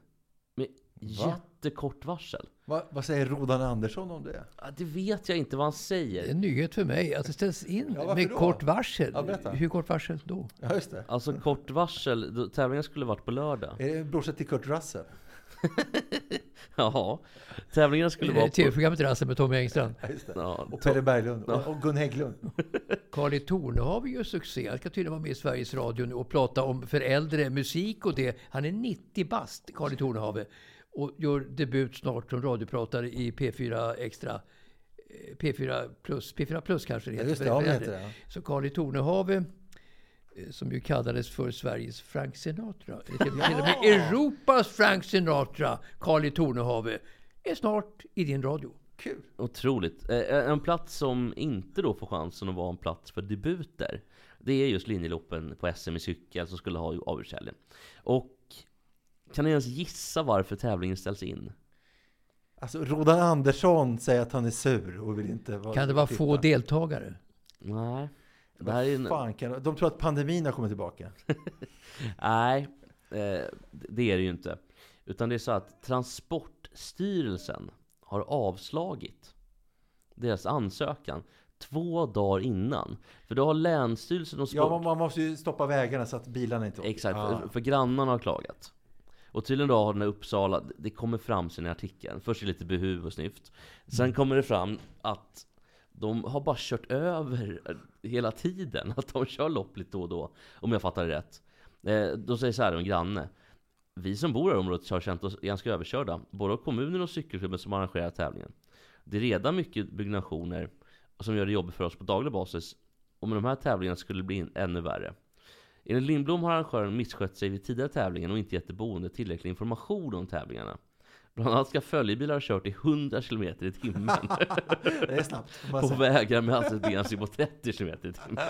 med jättekort varsel. Va, vad säger Rodan Andersson om det? Ja, det vet jag inte vad han Det är säger. en nyhet för mig att det ställs in Ja, med då? kort varsel. Ja. Hur kort varsel då? Ja, just det. Alltså kort varsel, tävlingen skulle varit på lördag. Är det brorsa till Kurt Russell? Ja, tävlingen skulle vara på... TV-programmet Rasse med Tommy Engstrand. Ja, just det. Ja, Och Pelle Berglund. Och, och Gun Hägglund. Carl i Tornehave gör succé. Han ska tydligen vara med i Sveriges Radio nu och prata om för äldre musik och det. Han är 90 bast, Carl i Tornehave. Och gör debut snart som radiopratare i P4 Extra. Eh, P4 plus, P4 plus kanske det Ja, heter. just det. för- Ja, för det äldre. heter det. Så Carl eh, som ju kallades för Sveriges Frank Sinatra, eller till och med Europas Frank Sinatra, Carl i Tornehave, är snart i din radio. Kul. Otroligt. Eh, En plats som inte då får chansen att vara en plats för debuter Det är just linjeloppen på SM i cykel som skulle ha avgörshelgen Och kan ni ens gissa varför tävlingen ställs in? Alltså, Rodan Andersson säger att han är sur och vill inte vara Kan det vara få deltagare? Nej det här är en, Fan, kan, de tror att pandemin har kommit tillbaka. Nej, eh, det är det ju inte Utan det är så att Transportstyrelsen har avslagit deras ansökan två dagar innan För då har Länsstyrelsen och Sport Ja, man, måste ju stoppa vägarna så att bilarna inte åker. Exakt, för, för grannarna har klagat. Och tydligen då har den här Uppsala, det kommer fram sen i artikeln. Först är det lite behuv och snyft. Sen Mm. kommer det fram att de har bara kört över hela tiden. Att de kör lopp lite då och då. Om jag fattar det rätt. Eh, då säger så här en granne. Vi som bor i området har känt oss ganska överkörda. Både av kommunen och cykelklubben som arrangerar tävlingen. Det är redan mycket byggnationer som gör det jobbigt för oss på daglig basis. Och med de här tävlingarna skulle det bli ännu värre. Enligt Lindblom har arrangören misskött sig vid tidigare tävlingen och inte gett de boende tillräcklig information om tävlingarna. Bland annat ska följebilar ha kört i 100 km i timmen Det är snabbt. på säga. vägar med hastighetsbegränsning på 30 km i timmen.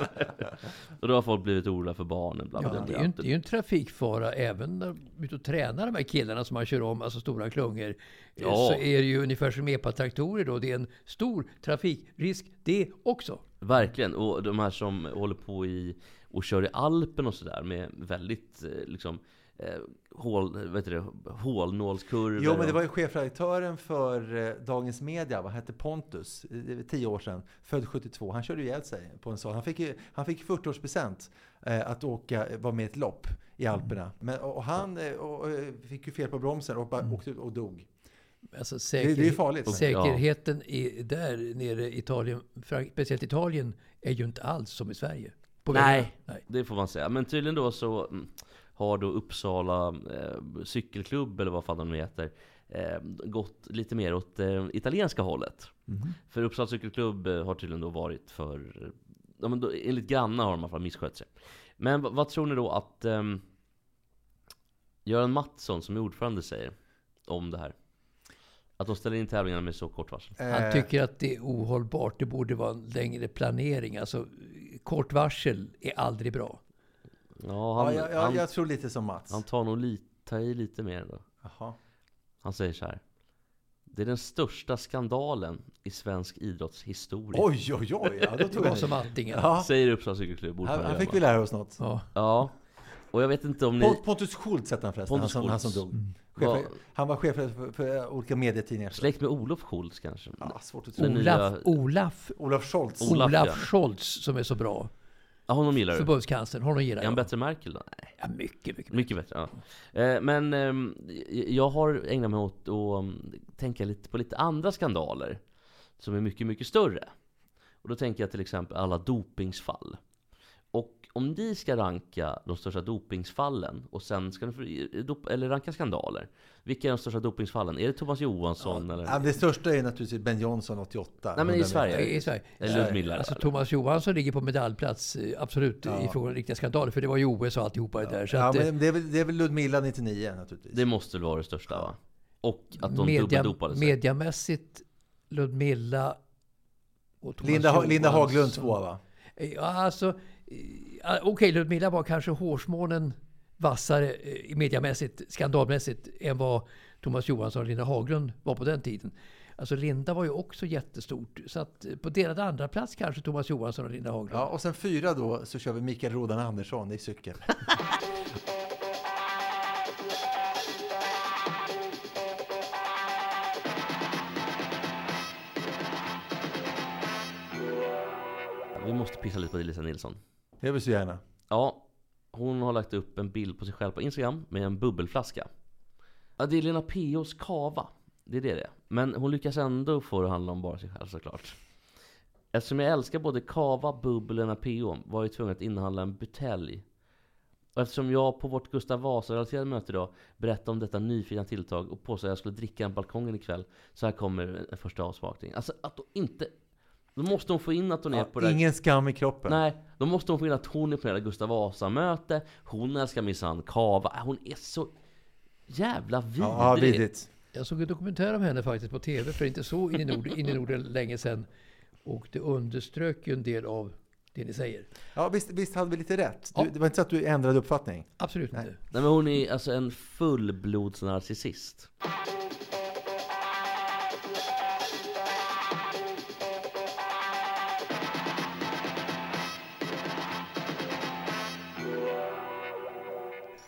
Och då har folk blivit oroliga för barnen. Bla, Ja, det är ju en, det är ju en trafikfara även när de är ute och tränar de här killarna som man kör om, alltså stora klungor. Eh, Ja. Så är det ju ungefär som epatraktorer då. Det är en stor trafikrisk det också. Verkligen, och de här som håller på i och kör i Alpen och sådär med väldigt eh, liksom eh, hål, vet du det, hålnålskurvor. Jo, men det var ju chefredaktören för eh, Dagens Media, vad hette Pontus, eh, tio år sedan, född 72. Han körde ju ihjäl sig på en sån. Han fick, han fick 40-årspresent eh, att åka, vara med i ett lopp i Alperna. Men, och, och han eh, och, eh, fick ju fel på bromsen och bara åkte ut och dog. Alltså Det, säker, det är farligt. säkerheten i, där nere i Italien, speciellt Italien, är ju inte alls som i Sverige. Nej, Nej. det får man säga. Men tydligen då så mm, har då Uppsala eh, cykelklubb, eller vad fan de nu heter, eh, gått lite mer åt eh, italienska hållet. För Uppsala cykelklubb eh, har tydligen då varit för, ja, men då, enligt grannar har de i alla fall misskött sig. Men vad, vad tror ni då att eh, Göran Mattsson som är ordförande säger om det här? Att de ställer in tävlingarna med så kort varsel? Han Eh, tycker att det är ohållbart. Det borde vara en längre planering. Alltså, kort varsel är aldrig bra. Ja, ja, han, jag, jag, han, jag tror lite som Mats. han tar nog lite, tar i lite mer då. Jaha. Han säger så här. Det är den största skandalen i svensk idrottshistoria. Oj, oj, oj. Ja, då Det tog var han som i. antingen. Ja, Säger Uppsala cykelklubb. han fick vi lära oss något. Ja. Ja. Och jag vet inte om ni... Pont- Pontus Schultz hette han förresten, han som, han som Schultz. dog. Vad- Chef, han var chef för, för olika medietidningar. Släkt med Olof Scholz kanske? Ja, svårt att tro. Olaf, nya- Olaf, Olof Scholz. Olaf, Olaf ja. Scholz som är så bra. Ja, honom gillar du? Förbundskanslern. Honom gillar Är han jag. bättre än Merkel då? Nej. Ja, mycket, mycket. Mycket bättre, ja. Eh, Men ehm, jag har ägnat mig åt att um, tänka lite på lite andra skandaler som är mycket, mycket större. Och då tänker jag till exempel alla dopingsfall. Om ni ska ranka de största dopingsfallen och sen ska ni eller ranka skandaler. Vilka är de största dopingsfallen? Är det Thomas Johansson eller? Ja, men det största är naturligtvis Ben Johnson 88. Nej men i 100 Sverige? I Sverige. Eller Ludmilla? Alltså eller? Thomas Johansson ligger på medaljplats, eh, absolut, Ja. i fråga om riktiga skandaler. För det var ju OS och alltihopa det där. Så Ja, att, eh, men det är, väl, det är väl Ludmilla 99 naturligtvis. Det måste väl vara det största va? Och att de media, dubbeldopade sig. mediamässigt, Ludmilla och Thomas Linda, Ha- Linda Johansson. Haglund två va? Ja, alltså, eh, okej, Ludmilla var kanske hårsmånen vassare eh, mediamässigt, skandalmässigt, än vad Thomas Johansson och Linda Haglund var på den tiden. Alltså Linda var ju också jättestort. Så att eh, på delad andra plats kanske Thomas Johansson och Linda Haglund. Ja, och sen fyra då så kör vi Mikael Rodan Andersson i cykel. Vi måste pissa lite på Lisa Nilsson. Det vill så gärna. Ja, hon har lagt upp en bild på sig själv på Instagram med en bubbelflaska. Ja, det är Lena P.O.s kava. Det är det det är. Men hon lyckas ändå få det att handla om bara sig själv såklart. Eftersom jag älskar både kava, bubbel och Lena P.O. var jag tvungen att inhandla en butelj. Och eftersom jag på vårt Gustav Vasa-relaterade möte idag berättade om detta nyfina tilltag och påstod att jag skulle dricka en balkongen ikväll. Så här kommer en första avsmakning. Alltså att då inte... Då måste hon få in att hon är Ja, på det ingen skam i kroppen. Nej, då måste hon få in att hon är på det där Gustav Vasa-möte Hon älskar minsann kava Hon är så jävla vidrig Ja, vidrigt. Jag såg en dokumentär om henne faktiskt på TV för inte så in i, Nord, in i Norden länge sedan. Och det underströk ju en del av det ni säger. Ja, visst, visst hade vi lite rätt? Du, Ja. Det var inte så att du ändrade uppfattning? Absolut Nej. inte. Nej men hon är alltså en fullblodsnarcissist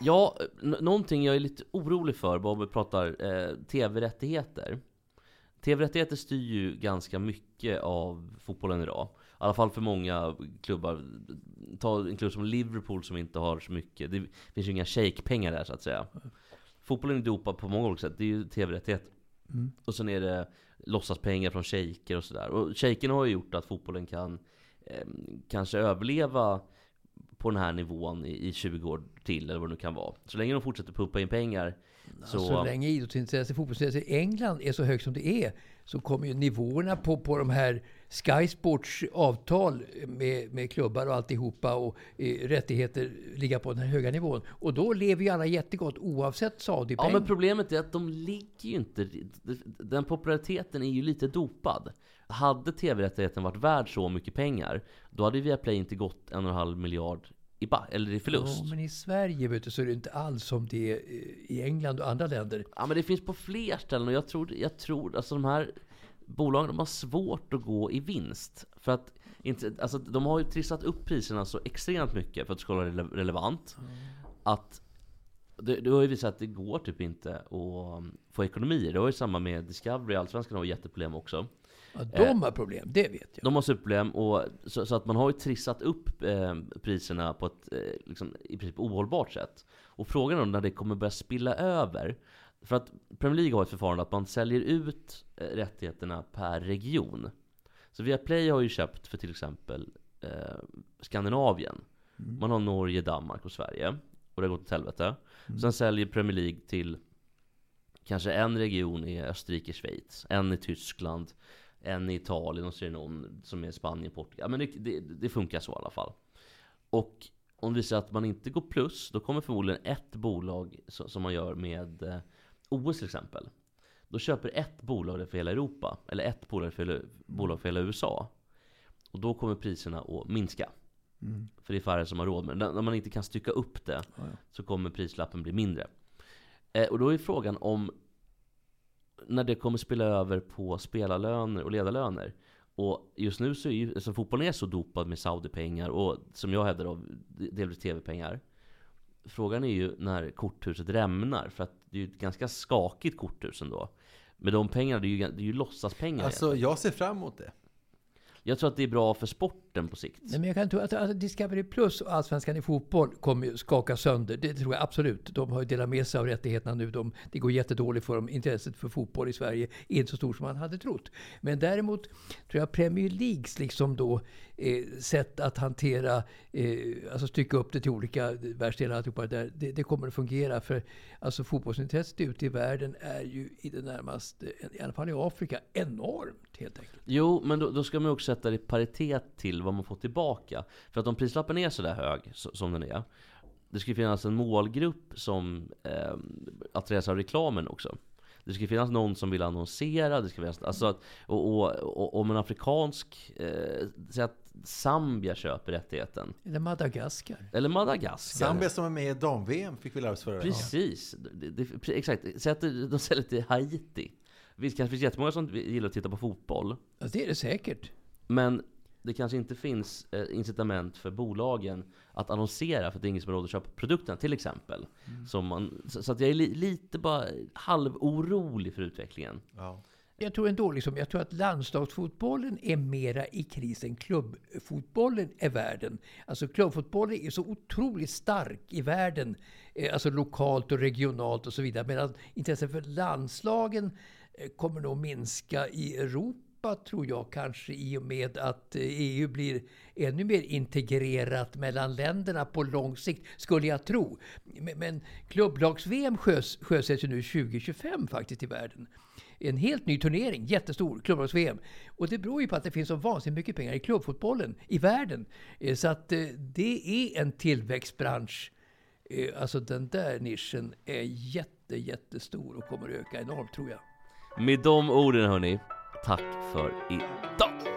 Ja, någonting jag är lite orolig för, bara om vi pratar eh, tv-rättigheter. Tv-rättigheter styr ju ganska mycket av fotbollen idag. I alla fall för många klubbar. Ta en klubb som Liverpool som inte har så mycket. Det finns ju inga shake-pengar där så att säga. Fotbollen är dopad på många olika sätt. Det är ju tv-rättigheter. Och sen är det låtsaspengar från shejker och sådär. Och shejkerna har ju gjort att fotbollen kan eh, kanske överleva på den här nivån i, i 20 år till, eller vad det nu kan vara. Så länge de fortsätter pumpa in pengar så... Så länge idrottsintresse, fotbollsintresse i England är så högt som det är så kommer ju nivåerna på, på de här Sky Sports avtal med, med klubbar och alltihopa och eh, rättigheter ligga på den här höga nivån. Och då lever ju alla jättegott oavsett Ja Saudi-peng. men problemet är att de ligger ju inte... Den populariteten är ju lite dopad. Hade tv-rättigheten varit värd så mycket pengar, då hade Viaplay inte gått en och en halv miljard i, eller i förlust. Ja, men i Sverige vet du, så är det inte alls som det är i England och andra länder. Ja men det finns på fler ställen och jag tror, jag tror alltså de här bolagen de har svårt att gå i vinst. För att inte, alltså, de har ju trissat upp priserna så extremt mycket för att det ska vara rele- relevant. Att det, det har ju visat att det går typ inte att få ekonomi. Det var ju samma med Discovery, Allsvenskan har jätteproblem också. Ja, de har problem, det vet jag. De har superproblem och så, så att man har ju trissat upp eh, priserna på ett eh, liksom, i princip ohållbart sätt. Och frågan är när det kommer börja spilla över. För att Premier League har ett förfarande att man säljer ut eh, rättigheterna per region. Så Viaplay har ju köpt för till exempel eh, Skandinavien. Man har Norge, Danmark och Sverige. Och det har gått åt helvete. Sen säljer Premier League till kanske en region i Österrike, Schweiz. En i Tyskland. En i Italien och så är det någon som är Spanien, Portugal. Men det, det, det funkar så i alla fall. Och om det visar att man inte går plus, då kommer förmodligen ett bolag som man gör med eh, OS till exempel. Då köper ett bolag det för hela Europa, eller ett bolag för hela, bolag för hela USA. Och då kommer priserna att minska. För det är färre som har råd med det. När man inte kan stycka upp det så kommer prislappen bli mindre. Eh, och då är frågan om när det kommer spela över på spelarlöner och ledarlöner. Och just nu så är ju, alltså fotbollen är så dopad med Saudi-pengar och som jag hävdar av delvis TV-pengar. Frågan är ju när korthuset rämnar, för att det är ju ett ganska skakigt korthus ändå. Med de pengarna, det är ju, det är ju låtsaspengar Alltså, jag ser fram emot det. Jag tror att det är bra för sporten på sikt. Nej, men jag kan tro att, alltså, Discovery Plus och Allsvenskan i fotboll kommer ju skaka sönder. Det tror jag absolut. De har ju delat med sig av rättigheterna nu. De, det går jättedåligt för dem. Intresset för fotboll i Sverige är inte så stort som man hade trott. Men däremot tror jag Premier Leagues liksom då, eh, sätt att hantera, eh, alltså stycka upp det till olika världsdelar, alltihopa det där, det, det kommer att fungera. För alltså fotbollsintresset ute i världen är ju i det närmaste, i alla fall i Afrika, enormt helt enkelt. Jo, men då, då ska man också sätta det i paritet till vad man får tillbaka. För att om prislappen är sådär hög så, som den är. Det ska finnas en målgrupp som eh, attraheras av reklamen också. Det ska finnas någon som vill annonsera, det ska finnas, alltså att, och, och, och om en afrikansk, eh, säg att Zambia köper rättigheten. Eller Madagaskar. Eller Madagaskar. Zambia som är med i dam-VM fick vi lära oss förra. Precis, det, det, exakt. Säg att de säljer till Haiti. Visst kanske det finns jättemånga som gillar att titta på fotboll. Ja, det är det säkert. Men det kanske inte finns eh, incitament för bolagen att annonsera för att det är ingen som har råd att köpa produkterna till exempel. Som man, så, så att jag är li, lite bara halvorolig för utvecklingen. Ja. Jag tror ändå liksom, jag tror att landslagsfotbollen är mera i kris än klubbfotbollen är världen. Alltså klubbfotbollen är så otroligt stark i världen, eh, alltså lokalt och regionalt och så vidare. Medan intresset för landslagen eh, Eh, kommer nog minska i Europa tror jag kanske i och med att eh, EU blir ännu mer integrerat mellan länderna på lång sikt, skulle jag tro. Men, klubblags-VM sjös- sjösätts ju nu 2025 faktiskt i världen en helt ny turnering, jättestor, klubblags-VM. Och det beror ju på att det finns så vansinnigt mycket pengar i klubbfotbollen i världen. Eh, så att det är en tillväxtbransch. Alltså den där nischen är jätte, jättestor och kommer att öka enormt tror jag. Med de orden hörni, tack för idag!